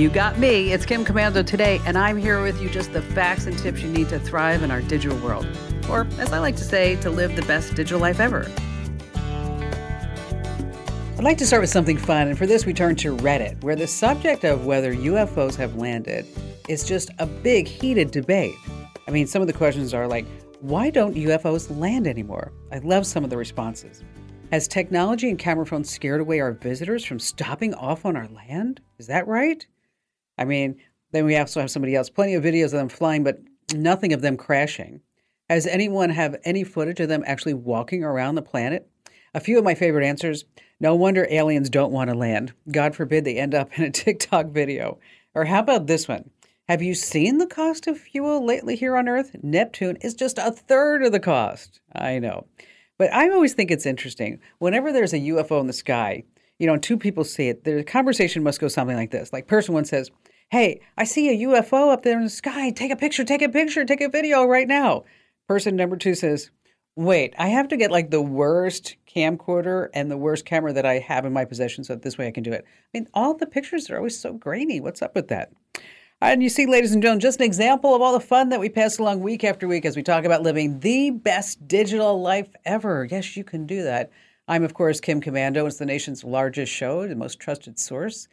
You got me. It's Kim Komando today, and I'm here with you just the facts and tips you need to thrive in our digital world. Or, as I like to say, to live the best digital life ever. I'd like to start with something fun, and for this, we turn to Reddit, where the subject of whether UFOs have landed is just a big, heated debate. I mean, some of the questions are like, why don't UFOs land anymore? I love some of the responses. Has technology and camera phones scared away our visitors from stopping off on our land? Is that right? I mean, then we also have somebody else. Plenty of videos of them flying, but nothing of them crashing. Has anyone have any footage of them actually walking around the planet? A few of my favorite answers. No wonder aliens don't want to land. God forbid they end up in a TikTok video. Or how about this one? Have you seen the cost of fuel lately here on Earth? Neptune is just a third of the cost. I know. But I always think it's interesting. Whenever there's a UFO in the sky, you know, two people see it, the conversation must go something like this. Like person one says, Hey, I see a UFO up there in the sky. Take a picture, take a picture, take a video right now. Person number two says, Wait, I have to get like the worst camcorder and the worst camera that I have in my possession so that this way I can do it. I mean, all the pictures are always so grainy. What's up with that? And you see, ladies and gentlemen, just an example of all the fun that we pass along week after week as we talk about living the best digital life ever. Yes, you can do that. I'm, of course, Kim Komando. It's the nation's largest show, the most trusted source.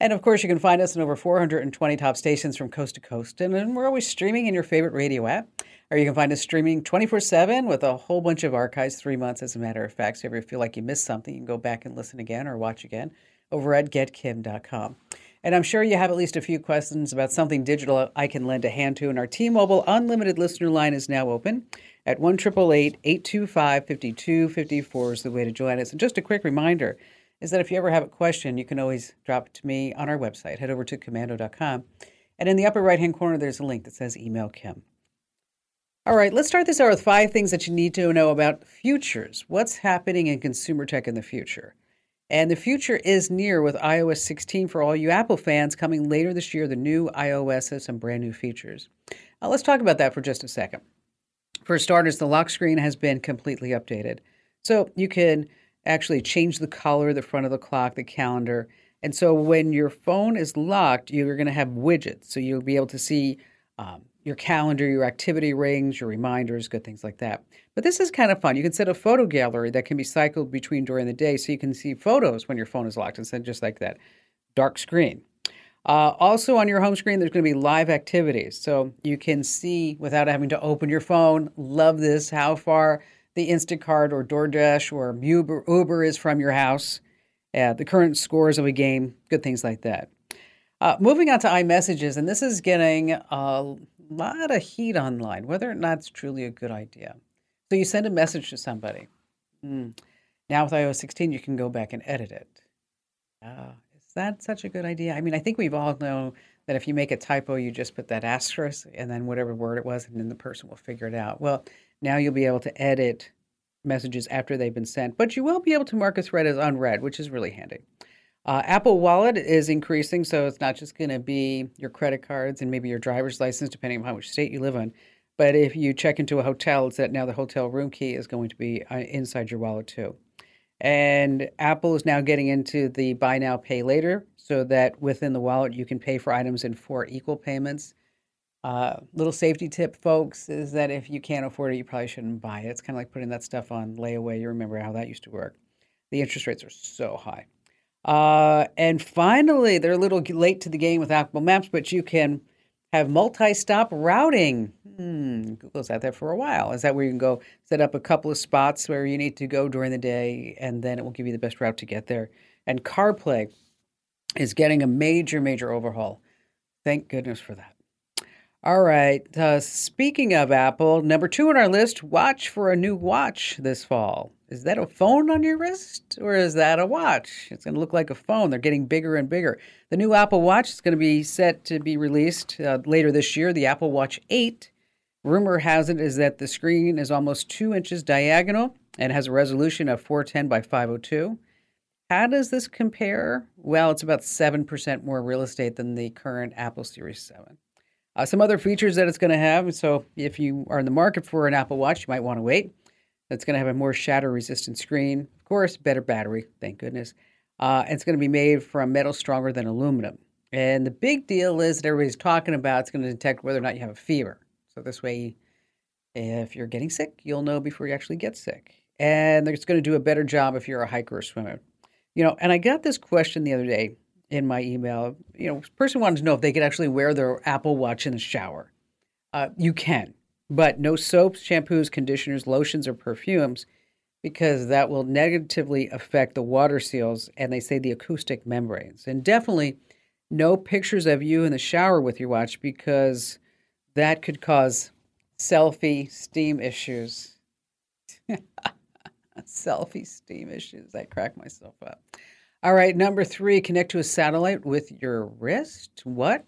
And of course, you can find us in over 420 top stations from coast to coast. And we're always streaming in your favorite radio app. Or you can find us streaming 24 7 with a whole bunch of archives, three months as a matter of fact. So if you feel like you missed something, you can go back and listen again or watch again over at getkim.com. And I'm sure you have at least a few questions about something digital I can lend a hand to. And our T Mobile Unlimited listener line is now open at 1 825 5254 is the way to join us. And just a quick reminder is that if you ever have a question, you can always drop it to me on our website. Head over to komando.com. And in the upper right hand corner, there's a link that says email Kim. All right, let's start this out with five things that you need to know about futures. What's happening in consumer tech in the future? And the future is near with iOS 16 for all you Apple fans coming later this year. The new iOS has some brand new features. Now, let's talk about that for just a second. For starters, the lock screen has been completely updated. So you can actually change the color, the front of the clock, the calendar. And so when your phone is locked, you're going to have widgets. So you'll be able to see um, your calendar, your activity rings, your reminders, good things like that. But this is kind of fun. You can set a photo gallery that can be cycled between during the day so you can see photos when your phone is locked instead of just like that dark screen. Uh, also on your home screen, there's going to be live activities. So you can see without having to open your phone. Love this, how far the Instacart or DoorDash or Uber, Uber is from your house, uh, the current scores of a game, good things like that. Uh, moving on to iMessages, and this is getting a lot of heat online, whether or not it's truly a good idea. So you send a message to somebody. Mm. Now with iOS 16, you can go back and edit it. Uh, is that such a good idea? I mean, I think we've all know that if you make a typo, you just put that asterisk and then whatever word it was, and then the person will figure it out. Well, now you'll be able to edit messages after they've been sent, but you will be able to mark a thread as unread, which is really handy. Uh, Apple Wallet is increasing, so it's not just going to be your credit cards and maybe your driver's license, depending on how which state you live in. But if you check into a hotel, it's that now the hotel room key is going to be uh, inside your wallet too. And Apple is now getting into the buy now, pay later, so that within the wallet you can pay for items in four equal payments. Uh, little safety tip, folks, is that if you can't afford it, you probably shouldn't buy it. It's kind of like putting that stuff on layaway. You remember how that used to work. The interest rates are so high. Uh, and finally, they're a little late to the game with Apple Maps, but you can have multi-stop routing. Hmm, Google's had that for a while. Is that where you can go set up a couple of spots where you need to go during the day, and then it will give you the best route to get there. And CarPlay is getting a major, major overhaul. Thank goodness for that. All right. Uh, speaking of Apple, number two on our list, watch for a new watch this fall. Is that a phone on your wrist or is that a watch? It's going to look like a phone. They're getting bigger and bigger. The new Apple Watch is going to be set to be released uh, later this year, the Apple Watch 8. Rumor has it is that the screen is almost two inches diagonal and has a resolution of 410 by 502. How does this compare? Well, it's about 7% more real estate than the current Apple Series 7. Uh, some other features that it's going to have. So, if you are in the market for an Apple Watch, you might want to wait. It's going to have a more shatter resistant screen. Of course, better battery, thank goodness. Uh, it's going to be made from metal stronger than aluminum. And the big deal is that everybody's talking about it's going to detect whether or not you have a fever. So this way, if you're getting sick, you'll know before you actually get sick. And it's going to do a better job if you're a hiker or swimmer. You know, and I got this question the other day in my email. You know, person wanted to know if they could actually wear their Apple Watch in the shower. Uh, you can, but no soaps, shampoos, conditioners, lotions, or perfumes because that will negatively affect the water seals and they say the acoustic membranes. And definitely no pictures of you in the shower with your watch because that could cause selfie steam issues. selfie steam issues. I crack myself up. All right, number three, connect to a satellite with your wrist. What?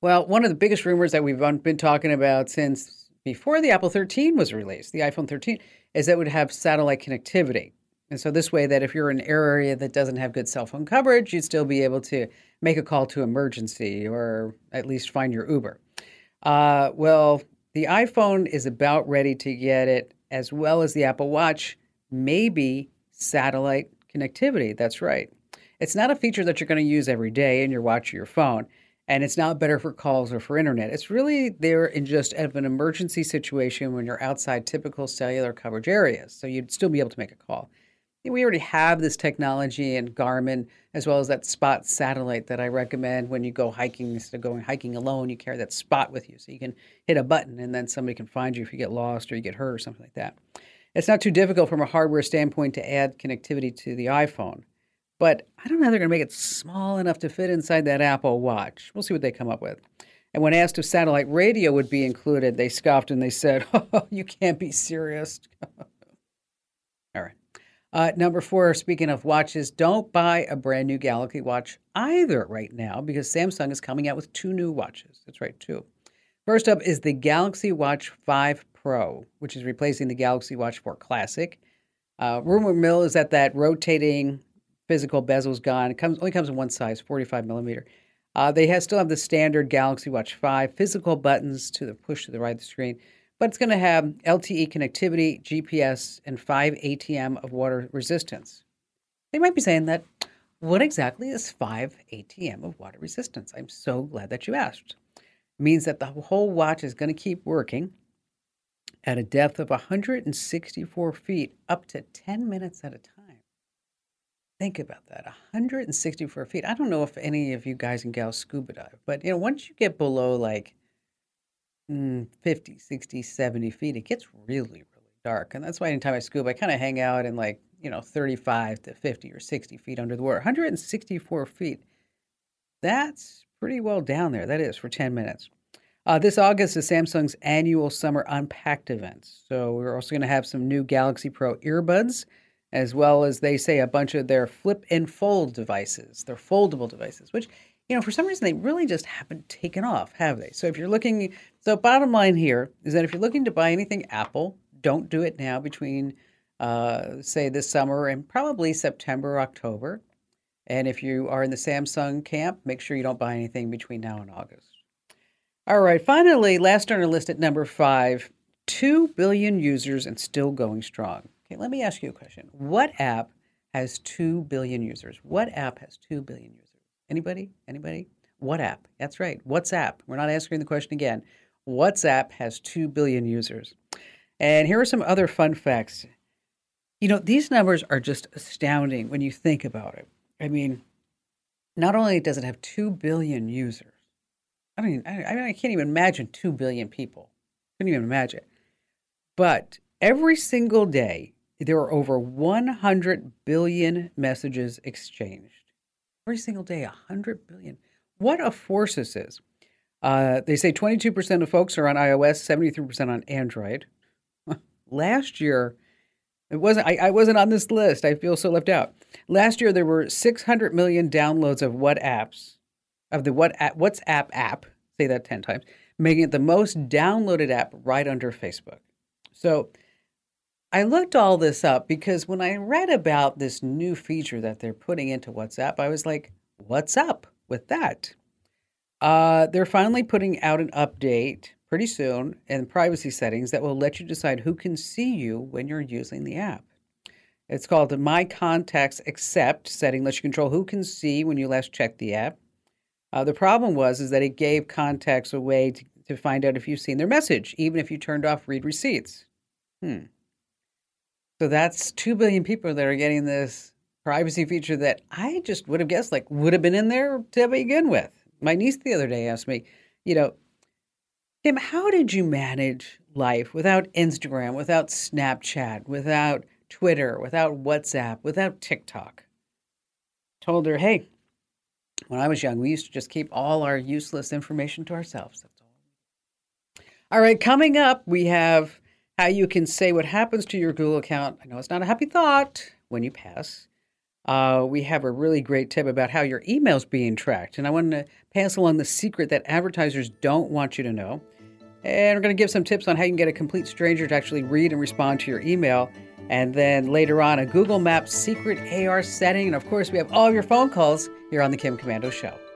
Well, one of the biggest rumors that we've been talking about since before the Apple 13 was released, the iPhone 13, is that it would have satellite connectivity. And so this way that if you're in an area that doesn't have good cell phone coverage, you'd still be able to make a call to emergency or at least find your Uber. Uh, well, the iPhone is about ready to get it, as well as the Apple Watch, maybe satellite connectivity. That's right. It's not a feature that you're going to use every day in your watch or your phone, and it's not better for calls or for internet. It's really there in just of an emergency situation when you're outside typical cellular coverage areas. So you'd still be able to make a call. We already have this technology in Garmin, as well as that Spot satellite that I recommend when you go hiking. Instead of going hiking alone, you carry that Spot with you, so you can hit a button and then somebody can find you if you get lost or you get hurt or something like that. It's not too difficult from a hardware standpoint to add connectivity to the iPhone, but I don't know they're going to make it small enough to fit inside that Apple Watch. We'll see what they come up with. And when asked if satellite radio would be included, they scoffed and they said, "Oh, you can't be serious." All right. Uh, number four, speaking of watches, don't buy a brand new Galaxy Watch either right now because Samsung is coming out with two new watches. That's right, two. First up is the Galaxy Watch 5 Pro, which is replacing the Galaxy Watch 4 Classic. Uh, rumor mill is that that rotating physical bezel's gone. It comes only comes in one size, 45 millimeter. Uh, they have, still have the standard Galaxy Watch 5 physical buttons to the push to the right of the screen, but it's going to have LTE connectivity, GPS, and 5 ATM of water resistance. They might be saying that, what exactly is 5 ATM of water resistance? I'm so glad that you asked. It means that the whole watch is going to keep working at a depth of 164 feet up to 10 minutes at a time. Think about that 164 feet. I don't know if any of you guys and gals scuba dive, but you know, once you get below like mm, 50, 60, 70 feet, it gets really, really dark. And that's why anytime I scuba, I kind of hang out in like, you know, 35 to 50 or 60 feet under the water. 164 feet. That's pretty well down there. That is for 10 minutes. Uh, this August is Samsung's annual Summer Unpacked event. So we're also going to have some new Galaxy Pro earbuds as well as they say a bunch of their flip and fold devices, their foldable devices, which, you know, for some reason they really just haven't taken off, have they? So if you're looking, so bottom line here is that if you're looking to buy anything Apple, don't do it now between, uh, say, this summer and probably September, October. And if you are in the Samsung camp, make sure you don't buy anything between now and August. All right, finally, last on our list at number five 2 billion users and still going strong. Okay, let me ask you a question. What app has 2 billion users? What app has 2 billion users? Anybody? Anybody? What app? That's right. WhatsApp. We're not answering the question again. WhatsApp has 2 billion users. And here are some other fun facts. You know, these numbers are just astounding when you think about it. I mean, not only does it have 2 billion users, I mean, I, mean, I can't even imagine 2 billion people. Couldn't even imagine. But every single day, there are over 100 billion messages exchanged. Every single day, 100 billion. What a force this is. Uh, they say 22% of folks are on iOS, 73% on Android. Last year, it wasn't. I, I, wasn't on this list. I feel so left out. Last year, there were 600 million downloads of what apps, of the what WhatsApp app. Say that 10 times, making it the most downloaded app right under Facebook. So I looked all this up because when I read about this new feature that they're putting into WhatsApp, I was like, what's up with that? Uh, they're finally putting out an update pretty soon in privacy settings that will let you decide who can see you when you're using the app. It's called the My Contacts Except setting, lets you control who can see when you last check the app. Uh, the problem was is that it gave contacts a way to, to find out if you've seen their message, even if you turned off read receipts. Hmm. So that's two billion people that are getting this privacy feature that I just would have guessed like would have been in there to begin with. My niece the other day asked me, you know, Kim, how did you manage life without Instagram, without Snapchat, without Twitter, without WhatsApp, without TikTok? Told her, hey, when I was young, we used to just keep all our useless information to ourselves. That's all. All right, coming up, we have how you can say what happens to your Google account. I know it's not a happy thought when you pass. Uh, we have a really great tip about how your email's being tracked. And I want to pass along the secret that advertisers don't want you to know. And we're going to give some tips on how you can get a complete stranger to actually read and respond to your email. And then later on, a Google Maps secret AR setting. And of course, we have all your phone calls here on the Kim Komando Show.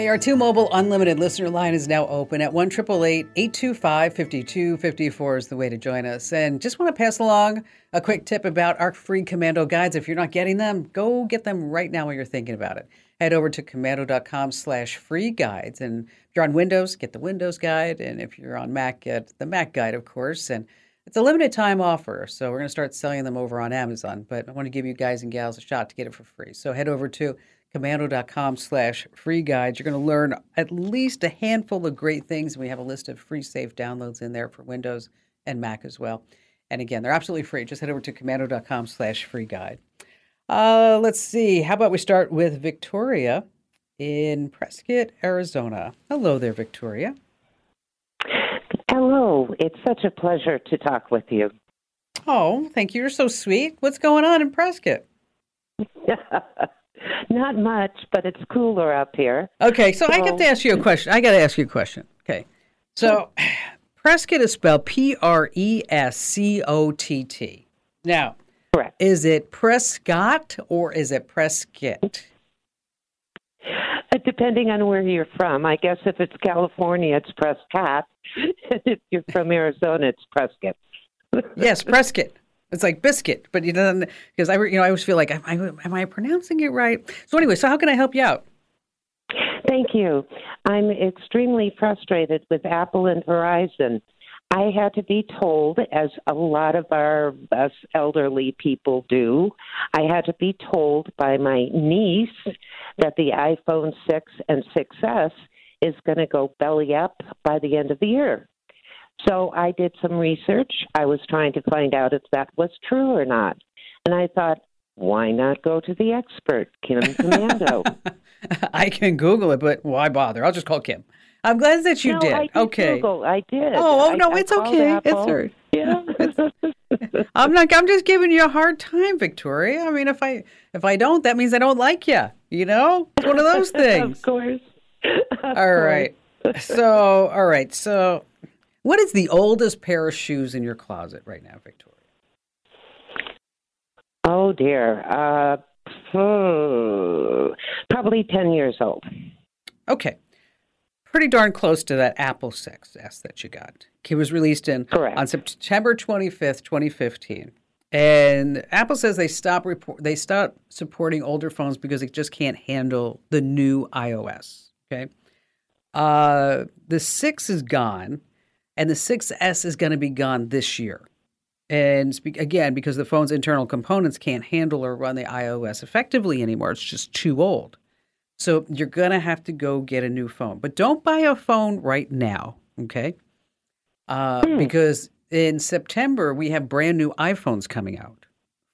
Hey, our T Mobile unlimited listener line is now open at 1 825 5254 is the way to join us. And just want to pass along a quick tip about our free Komando guides. If you're not getting them, go get them right now while you're thinking about it. Head over to komando.com slash free guides. And if you're on Windows, get the Windows guide. And if you're on Mac, get the Mac guide, of course. And it's a limited time offer, so we're going to start selling them over on Amazon. But I want to give you guys and gals a shot to get it for free. So head over to komando.com slash free guides. You're going to learn at least a handful of great things. We have a list of free safe downloads in there for Windows and Mac as well. And again, they're absolutely free. Just head over to komando.com slash free guide. Uh, let's see. How about we start with Victoria in Prescott, Arizona. Hello there, Victoria. Hello. It's such a pleasure to talk with you. Oh, thank you. You're so sweet. What's going on in Prescott? Not much, but it's cooler up here. Okay, so, so I got to ask you a question. I got to ask you a question. Okay. So Prescott is spelled P R E S C O T T. Now, correct. Is it Prescott or is it Prescott? Uh, depending on where you're from. I guess if it's California, it's Prescott. if you're from Arizona, it's Prescott. yes, Prescott. It's like biscuit, but you don't because I you know I always feel like am I, am I pronouncing it right? So anyway, so how can I help you out? Thank you. I'm extremely frustrated with Apple and Verizon. I had to be told, as a lot of our us elderly people do, I had to be told by my niece that the iPhone 6 and 6S is going to go belly up by the end of the year. So I did some research. I was trying to find out if that was true or not. And I thought, why not go to the expert, Kim Komando? I can Google it, but why bother? I'll just call Kim. I'm glad that you no, did. I did okay. Google. I did. Oh, oh no, I, it's I okay. It's all right. Yeah. I'm not. I'm just giving you a hard time, Victoria. I mean, if I if I don't, that means I don't like you. You know, it's one of those things. of course. Of all right. So, all right. So, what is the oldest pair of shoes in your closet right now, Victoria? Oh dear. Uh, hmm, probably 10 years old. Okay. Pretty darn close to that Apple 6S that you got. It was released in Correct. on September 25th, 2015. And Apple says they stop report they stop supporting older phones because it just can't handle the new iOS. Okay. Uh, the six is gone and the 6S is going to be gone this year. And again, because the phone's internal components can't handle or run the iOS effectively anymore, it's just too old. So you're going to have to go get a new phone. But don't buy a phone right now, okay? Uh, hmm. Because in September, we have brand new iPhones coming out,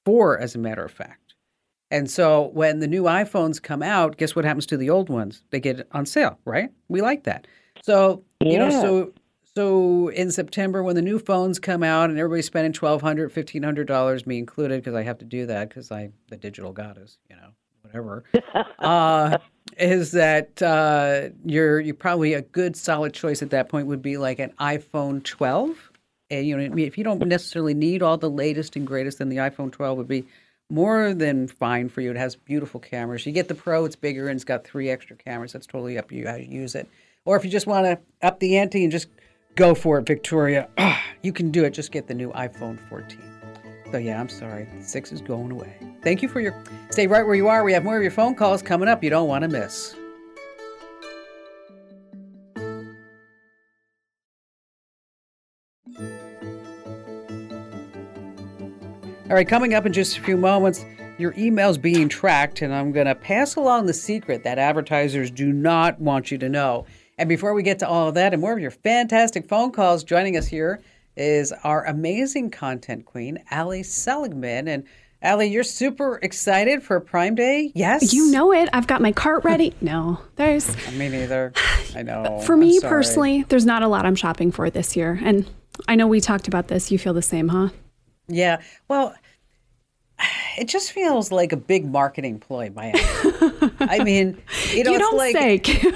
four, as a matter of fact. And so when the new iPhones come out, guess what happens to the old ones? They get on sale, right? We like that. So, yeah. you know, so so in September, when the new phones come out and everybody's spending twelve hundred, fifteen hundred dollars, me included, because I have to do that because I the digital goddess, you know, whatever. uh, is that uh, you're you probably a good solid choice at that point would be like an iPhone 12. And you know, if you don't necessarily need all the latest and greatest, then the iPhone 12 would be more than fine for you. It has beautiful cameras. You get the Pro, it's bigger and it's got three extra cameras. That's totally up to you how you use it. Or if you just want to up the ante and just Go for it, Victoria. Ah, you can do it. Just get the new iPhone 14. So yeah, I'm sorry. Six is going away. Thank you for your stay right where you are. We have more of your phone calls coming up you don't want to miss. All right, coming up in just a few moments, your email's being tracked, and I'm going to pass along the secret that advertisers do not want you to know. And before we get to all of that and more of your fantastic phone calls, joining us here is our amazing content queen, Allie Seligman. And Allie, you're super excited for Prime Day? Yes? You know it. I've got my cart ready. No, there's. Me neither. I know. Uh, for me personally, there's not a lot I'm shopping for this year. And I know we talked about this. You feel the same, huh? Yeah. Well, it just feels like a big marketing ploy by I mean, you know, you it's don't like say.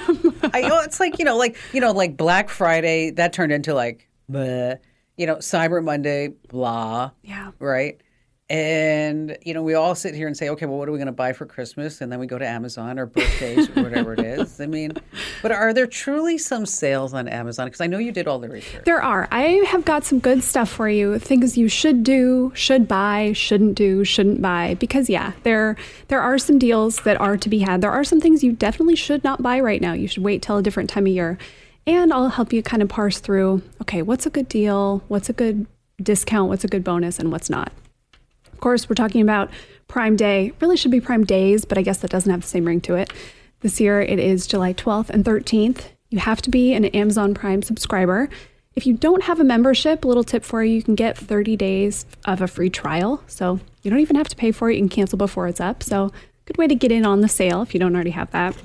I know it's like you know, like you know, like Black Friday that turned into like, bleh, you know, Cyber Monday, blah, yeah. right? And you know, we all sit here and say, okay, well, what are we going to buy for Christmas? And then we go to Amazon or birthdays or whatever it is. I mean, but are there truly some sales on Amazon? Because I know you did all the research. There are. I have got some good stuff for you. Things you should do, should buy, shouldn't do, shouldn't buy. Because yeah, there there are some deals that are to be had. There are some things you definitely should not buy right now. You should wait till a different time of year. And I'll help you kind of parse through, okay, what's a good deal? What's a good discount? What's a good bonus and what's not? Course, we're talking about Prime Day. Really should be Prime Days, but I guess that doesn't have the same ring to it. This year it is July 12th and 13th. You have to be an Amazon Prime subscriber. If you don't have a membership, a little tip for you, you can get 30 days of a free trial. So you don't even have to pay for it. You can cancel before it's up. So good way to get in on the sale if you don't already have that.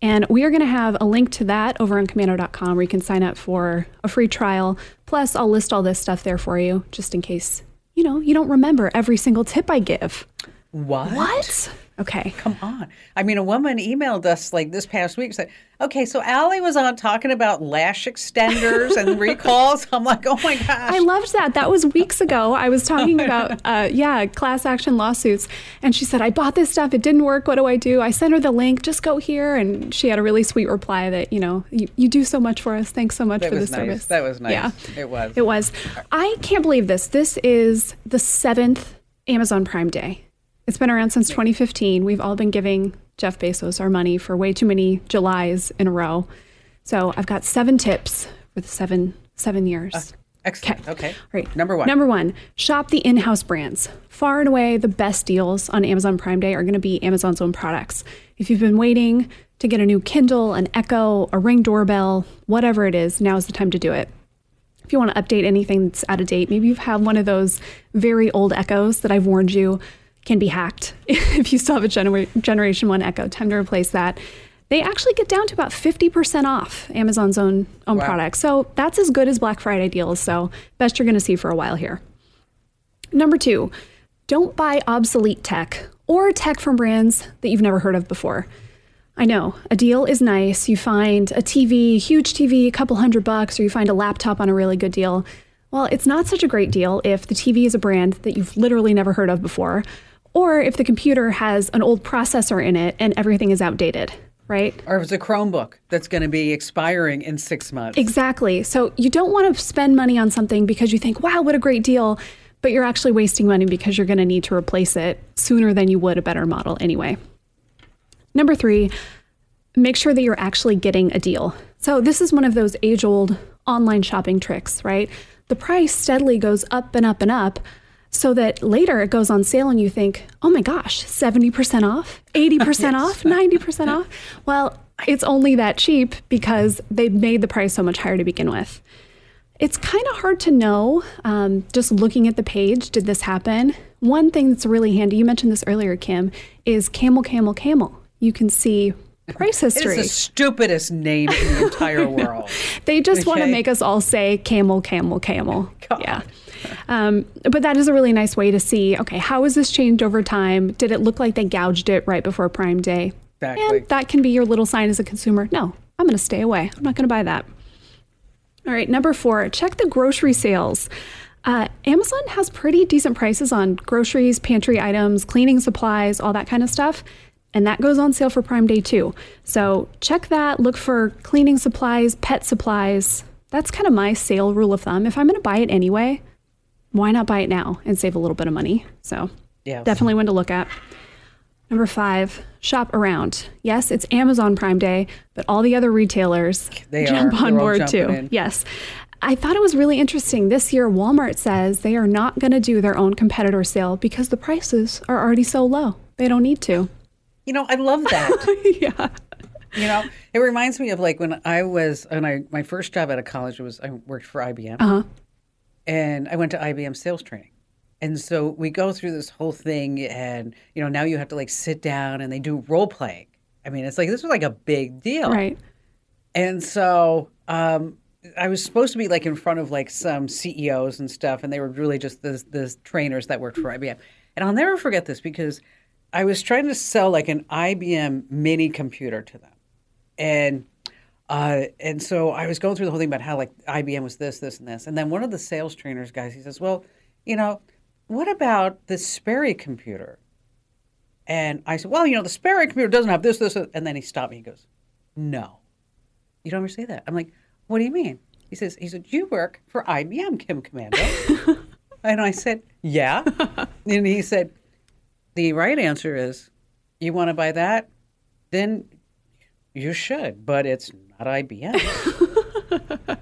And we are going to have a link to that over on komando.com where you can sign up for a free trial. Plus, I'll list all this stuff there for you just in case, you know, you don't remember every single tip I give. What? What? Okay. Come on. I mean, a woman emailed us like this past week said, okay, so Allie was on talking about lash extenders and recalls. I'm like, oh my gosh. I loved that. That was weeks ago. I was talking about, uh, yeah, class action lawsuits. And she said, I bought this stuff. It didn't work. What do I do? I sent her the link. Just go here. And she had a really sweet reply that, you know, you, you do so much for us. Thanks so much that for the nice. service. That was nice. Yeah. It was. It was. I can't believe this. This is the seventh Amazon Prime Day. It's been around since 2015. We've all been giving Jeff Bezos our money for way too many Julys in a row. So I've got seven tips for the seven seven years. Uh, excellent. Okay. All right. Number one. Number one, shop the in house brands. Far and away, the best deals on Amazon Prime Day are going to be Amazon's own products. If you've been waiting to get a new Kindle, an Echo, a Ring doorbell, whatever it is, now is the time to do it. If you want to update anything that's out of date, maybe you've had one of those very old Echoes that I've warned you can be hacked. if you still have a gener- Generation 1 Echo, time to replace that. They actually get down to about 50% off Amazon's own, own Wow. products. So that's as good as Black Friday deals. So, best you're going to see for a while here. Number two, don't buy obsolete tech or tech from brands that you've never heard of before. I know, a deal is nice. You find a TV, huge TV, a couple hundred bucks, or you find a laptop on a really good deal. Well, it's not such a great deal if the TV is a brand that you've literally never heard of before, or if the computer has an old processor in it and everything is outdated, right? Or if it's a Chromebook that's going to be expiring in six months. Exactly. So you don't want to spend money on something because you think, wow, what a great deal, but you're actually wasting money because you're going to need to replace it sooner than you would a better model anyway. Number three, make sure that you're actually getting a deal. So this is one of those age old online shopping tricks, right? The price steadily goes up and up and up so that later it goes on sale and you think, oh my gosh, 70% off, 80% off, 90% off. Well, it's only that cheap because they made the price so much higher to begin with. It's kind of hard to know um, just looking at the page, did this happen? One thing that's really handy, you mentioned this earlier, Kim, is camel, camel, camel. You can see price history. It is the stupidest name in the entire world. They just want to make us all say camel, camel, camel. God. Yeah. Um, but that is a really nice way to see okay, how has this changed over time? Did it look like they gouged it right before Prime Day? Exactly. And that can be your little sign as a consumer. No, I'm going to stay away. I'm not going to buy that. All right, number four, check the grocery sales. Uh, Amazon has pretty decent prices on groceries, pantry items, cleaning supplies, all that kind of stuff. And that goes on sale for Prime Day too. So check that. Look for cleaning supplies, pet supplies, That's kind of my sale rule of thumb. If I'm going to buy it anyway, why not buy it now and save a little bit of money? So, Yeah. definitely one to look at. Number five, shop around. Yes, it's Amazon Prime Day, but all the other retailers They jump are. on They're board too. in. Yes. I thought it was really interesting. This year, Walmart says they are not going to do their own competitor sale because the prices are already so low. They don't need to. You know, I love that. yeah. you know, it reminds me of like when I was when I my first job out of college was I worked for IBM, Uh huh. and I went to IBM sales training. And so we go through this whole thing, and you know, now you have to like sit down and they do role playing. I mean, it's like this was like a big deal. Right. And so um, I was supposed to be like in front of like some CEOs and stuff, and they were really just the the trainers that worked for IBM. And I'll never forget this because I was trying to sell like an IBM mini computer to them, and uh, and so I was going through the whole thing about how like IBM was this, this, and this, and then one of the sales trainers guys he says, well, you know, what about the Sperry computer? And I said, well, you know, the Sperry computer doesn't have this, this, and then he stopped me. He goes, no. You don't ever say that. I'm like, what do you mean? He says, he said, you work for IBM, Kim Komando. and I said, yeah. and he said, the right answer is, you want to buy that? Then you should, but it's not IBM.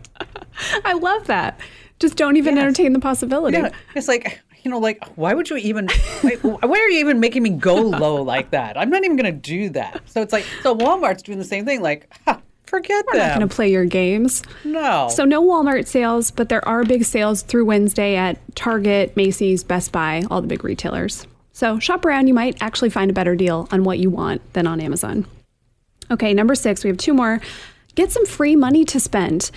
I love that. Just don't even Yes. entertain the possibility. Yeah, it's like you know, like why would you even? Why, why are you even making me go low like that? I'm not even going to do that. So it's like so Walmart's doing the same thing. Like, ha, forget We're not going to play your games. no. So no Walmart sales, but there are big sales through Wednesday at Target, Macy's, Best Buy, all the big retailers. So shop around. You might actually find a better deal on what you want than on Amazon. Okay, number six, we have two more. Get some free money to spend.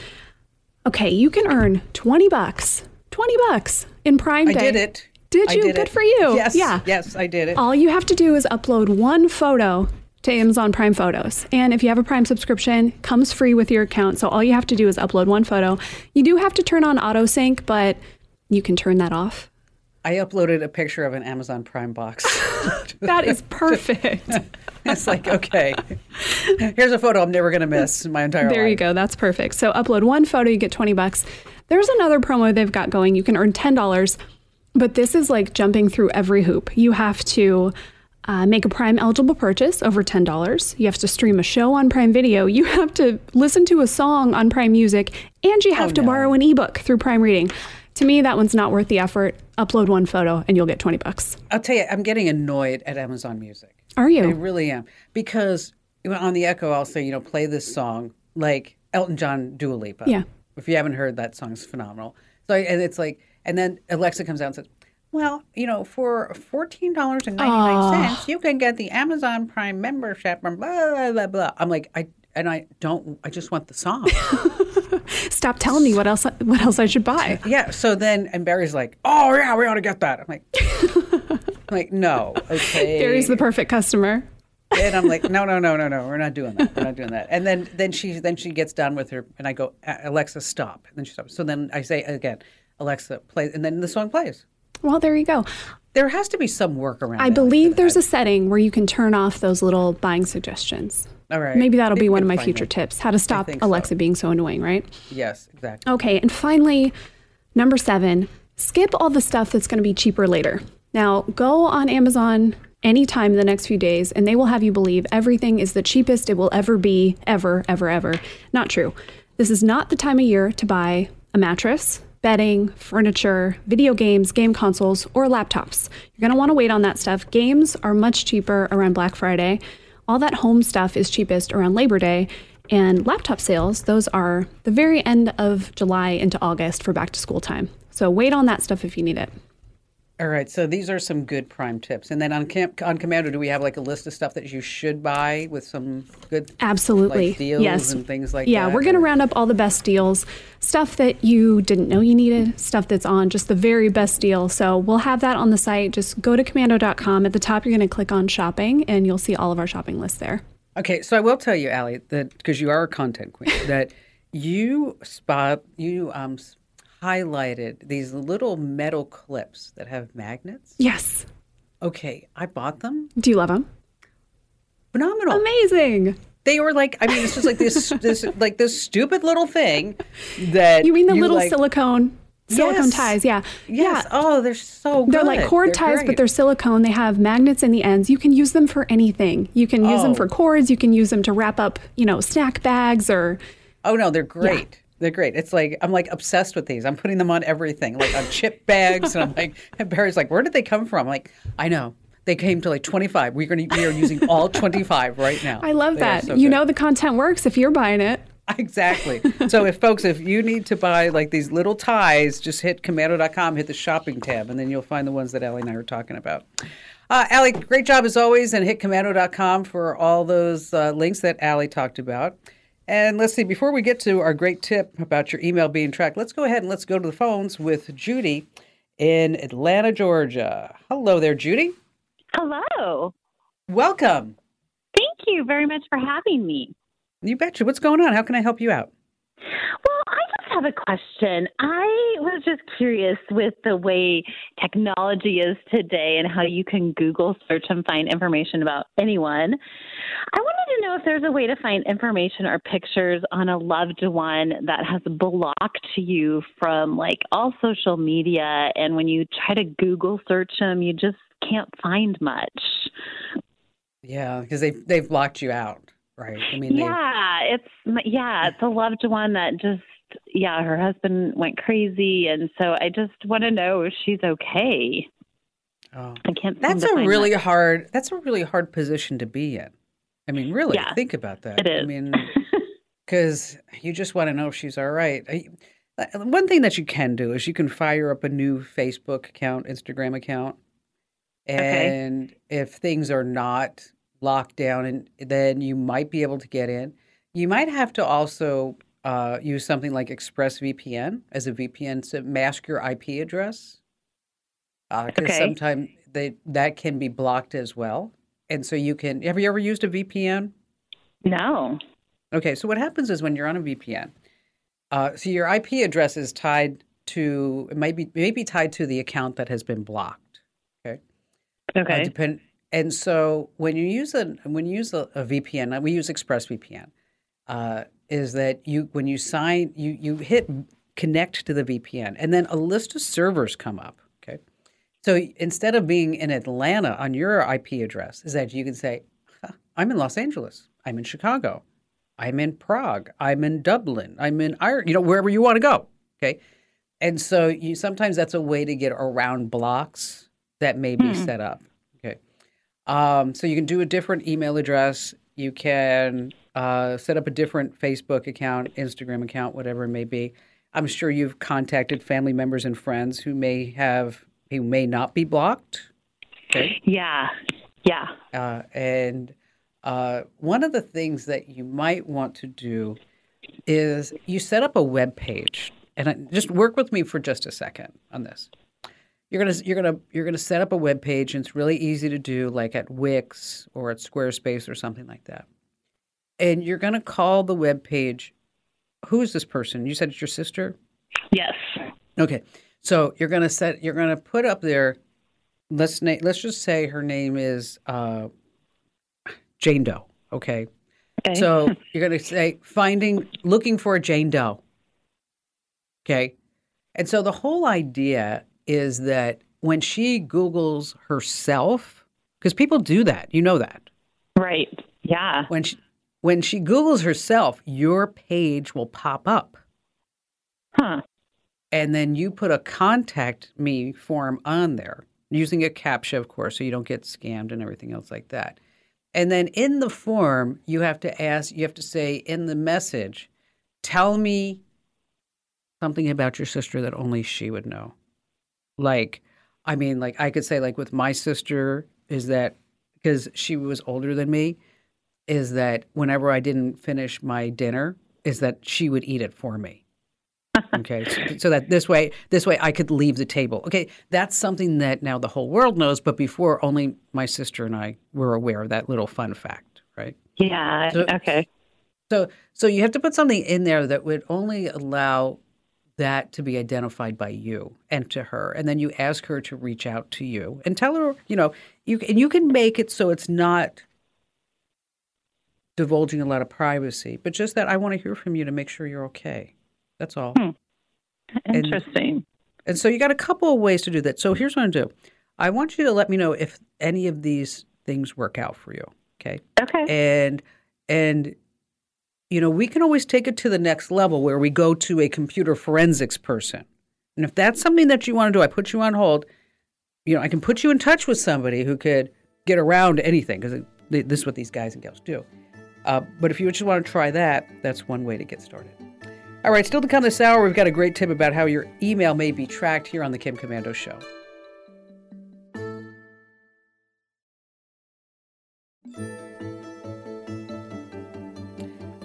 Okay, you can earn 20 bucks. 20 bucks in Prime I Day. I did it. Did you? did Good it. for you. Yes. Yeah. Yes, I did it. All you have to do is upload one photo to Amazon Prime Photos. And if you have a Prime subscription, comes free with your account. So all you have to do is upload one photo. You do have to turn on auto sync, but you can turn that off. I uploaded a picture of an Amazon Prime box. That is perfect. it's like okay, here's a photo I'm never going to miss in my entire life. there you go. That's perfect. So upload one photo, you get 20 bucks. There's another promo they've got going. You can earn $10, but this is like jumping through every hoop. You have to uh, make a Prime eligible purchase over $10. You have to stream a show on Prime Video. You have to listen to a song on Prime Music, and you have to no. borrow an ebook through Prime Reading. To me, that one's not worth the effort. Upload one photo and you'll get 20 bucks. I'll tell you, I'm getting annoyed at Amazon Music. Are you? I really am because on the Echo, I'll say, you know, play this song like Elton John, Dua Lipa. Yeah. If you haven't heard that song, it's phenomenal. So and it's like, and then Alexa comes out and says, "Well, you know, for fourteen dollars and ninety nine cents, ah. you can get the Amazon Prime membership." And blah blah blah blah. I'm like, I and I don't. I just want the song. Stop telling me what else what else I should buy. yeah. So then, and Barry's like, "Oh yeah, we ought to get that." I'm like, I'm like no, okay. Gary's the perfect customer. and I'm like, no, no, no, no, no, we're not doing that. We're not doing that. And then then she then she gets done with her, and I go, Alexa, stop. And then she stops. So then I say again, Alexa, play, and then the song plays. Well, there you go. There has to be some workaround. I believe there's a setting where you can turn off those little buying suggestions. All right. Maybe that'll Maybe be one of my future that. tips. How to stop think so. Alexa being so annoying, right? Yes, exactly. Okay, and finally, number seven, skip all the stuff that's going to be cheaper later. Now, go on Amazon anytime in the next few days, and they will have you believe everything is the cheapest it will ever be, ever, ever, ever. Not true. This is not the time of year to buy a mattress, bedding, furniture, video games, game consoles, or laptops. You're going to want to wait on that stuff. Games are much cheaper around Black Friday. All that home stuff is cheapest around Labor Day. And laptop sales, those are the very end of July into August for back to school time. So wait on that stuff if you need it. All right. So these are some good Prime tips. And then on Camp on Komando, do we have like a list of stuff that you should buy with some good Absolutely. like deals yes. and things like yeah, that? Yeah, we're going to round up all the best deals, stuff that you didn't know you needed, stuff that's on just the very best deal. So we'll have that on the site. Just go to komando.com. At the top, you're going to click on shopping and you'll see all of our shopping lists there. Okay, so I will tell you, Allie, that because you are a content queen, that you spot you um highlighted these little metal clips that have magnets. Yes. Okay, I bought them. Do you love them? Phenomenal. Amazing. They were like, I mean, it's just like this, this, like this stupid little thing that You mean the you, little like, silicone silicone Yes. ties? Yeah. Yes. Yeah. Oh, they're so. They're like cord ties, great. but they're silicone. They have magnets in the ends. You can use them for anything. You can use them Oh. for cords. You can use them to wrap up, you know, snack bags or Oh no, they're great. They're great. It's like I'm like obsessed with these. I'm putting them on everything, like on chip bags, and I'm like, and Barry's like, where did they come from? I'm like, I know. They came to like 25. We're gonna we are using all 25 right now. I love They that. so you good. know the content works if you're buying it. Exactly. So if folks, if you need to buy like these little ties, just hit komando.com, hit the shopping tab, and then you'll find the ones that Allie and I were talking about. Uh, Allie, great job as always, and hit komando.com for all those uh, links that Allie talked about. And let's see, before we get to our great tip about your email being tracked, let's go ahead and let's go to the phones with Judy in Atlanta, Georgia. Hello there, Judy. Hello. Welcome. Thank you very much for having me. You betcha. What's going on? How can I help you out? Well, have a question. I was just curious with the way technology is today and how you can Google search and find information about anyone. I wanted to know if there's a way to find information or pictures on a loved one that has blocked you from like all social media. And when you try to Google search them, you just can't find much. Yeah, because they they've blocked you out, right? I mean, Yeah, it's yeah, it's a loved one that just yeah, her husband went crazy, and so I just want to know if she's okay. Oh. I can't. That's a really that. hard. That's a really hard position to be in. I mean, really Yeah, think about that. it I mean, because you just want to know if she's all right. Uh, one thing that you can do is you can fire up a new Facebook account, Instagram account, Okay. and if things are not locked down, and then you might be able to get in. You might have to also uh, use something like ExpressVPN as a VPN to mask your IP address because Okay. sometimes they that can be blocked as well. And so you can. Have you ever used a VPN? no. Okay, so what happens is when you're on a VPN, uh, so your IP address is tied to it might be maybe tied to the account that has been blocked. Okay. Uh, Okay. depend, and so when you use a when you use a, a VPN, uh, we use ExpressVPN. Uh, is that you when you sign you you hit connect to the VPN, and then a list of servers come up. Okay. So instead of being in Atlanta on your IP address, is that you can say, "Huh, I'm in Los Angeles, I'm in Chicago, I'm in Prague, I'm in Dublin, I'm in Ireland, you know, wherever you want to go. Okay. And so you sometimes that's a way to get around blocks that may be set up. Okay. Um, so you can do a different email address. You can uh, set up a different Facebook account, Instagram account, whatever it may be. I'm sure you've contacted family members and friends who may have who may not be blocked. Okay. Yeah. Yeah. Uh, and uh, one of the things that you might want to do is you set up a web page, and I, just work with me for just a second on this. You're gonna you're gonna you're gonna set up a web page, and it's really easy to do, like at Wix or at Squarespace or something like that. And you're gonna call the web page. Who is this person? You said it's your sister. Yes. Okay, so you're gonna set you're gonna put up there. Let's na- let's just say her name is uh, Jane Doe. Okay, Okay. so you're gonna say finding looking for a Jane Doe. Okay, and so the whole idea is that when she Google's herself, because people do that, you know that right. Yeah. when she when she Google's herself, your page will pop up. Huh. and then you put a contact me form on there using a captcha of course so you don't get scammed and everything else like that and then in the form you have to ask you have to say in the message tell me something about your sister that only she would know like i mean like i could say like with my sister is that because she was older than me is that whenever i didn't finish my dinner is that she would eat it for me okay so, so that this way this way i could leave the table okay that's something that now the whole world knows but before only my sister and i were aware of that little fun fact right Yeah. So- okay. so so you have to put something in there that would only allow that to be identified by you and to her and then you ask her to reach out to you and tell her you know you and you can make it so it's not divulging a lot of privacy, but just that I want to hear from you to make sure you're okay. That's all. Hmm. Interesting. And, and so you got a couple of ways to do that. So here's what I'm going to do. I want you to let me know if any of these things work out for you. Okay. Okay. And and you know, we can always take it to the next level where we go to a computer forensics person. And if that's something that you want to do, I put you on hold. You know, I can put you in touch with somebody who could get around anything because this is what these guys and gals do. Uh, but if you just want to try that, that's one way to get started. All right, still to come this hour, we've got a great tip about how your email may be tracked here on the Kim Komando Show.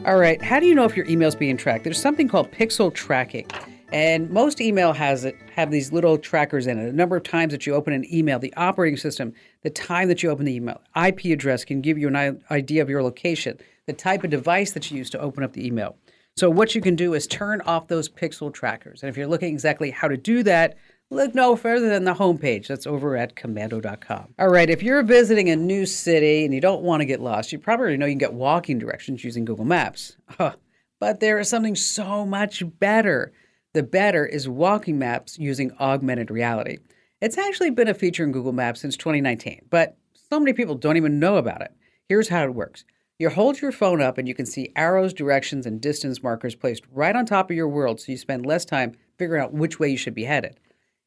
All right, how do you know if your email is being tracked? There's something called pixel tracking. And most email has it have these little trackers in it. The number of times that you open an email, the operating system, the time that you open the email, IP address can give you an idea of your location, the type of device that you use to open up the email. So what you can do is turn off those pixel trackers. And if you're looking exactly how to do that, look no further than the homepage. That's over at komando.com. All right, if you're visiting a new city and you don't want to get lost, you probably know you can get walking directions using Google Maps. but there is something so much better. The better is walking maps using augmented reality. It's actually been a feature in Google Maps since 2019, but so many people don't even know about it. Here's how it works. You hold your phone up and you can see arrows, directions, and distance markers placed right on top of your world so you spend less time figuring out which way you should be headed.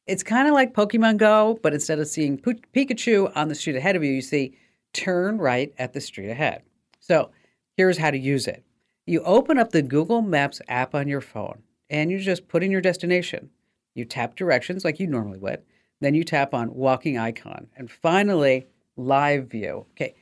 It's kind of like Pokemon Go, but instead of seeing Pikachu on the street ahead of you, you see turn right at the street ahead. So here's how to use it you open up the Google Maps app on your phone and you just put in your destination. You tap directions like you normally would. Then you tap on walking icon. And finally, live view. Okay,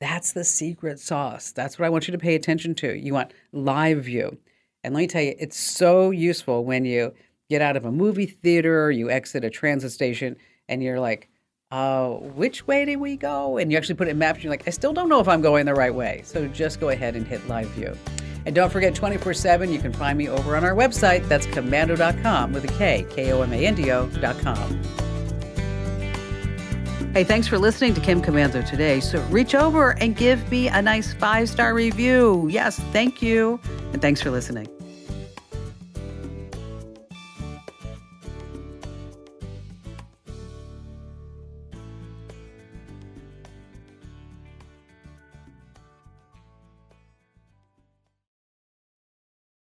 that's the secret sauce. That's what I want you to pay attention to. You want live view. And let me tell you, it's so useful when you get out of a movie theater, you exit a transit station, and you're like, uh, which way did we go? And you actually put it in maps, and you're like, I still don't know if I'm going the right way. So just go ahead and hit live view. And don't forget 24 7, you can find me over on our website. That's komando.com with a K, K O M A N D O.com. Hey, thanks for listening to Kim Komando today. So reach over and give me a nice five star review. Yes, thank you. And thanks for listening.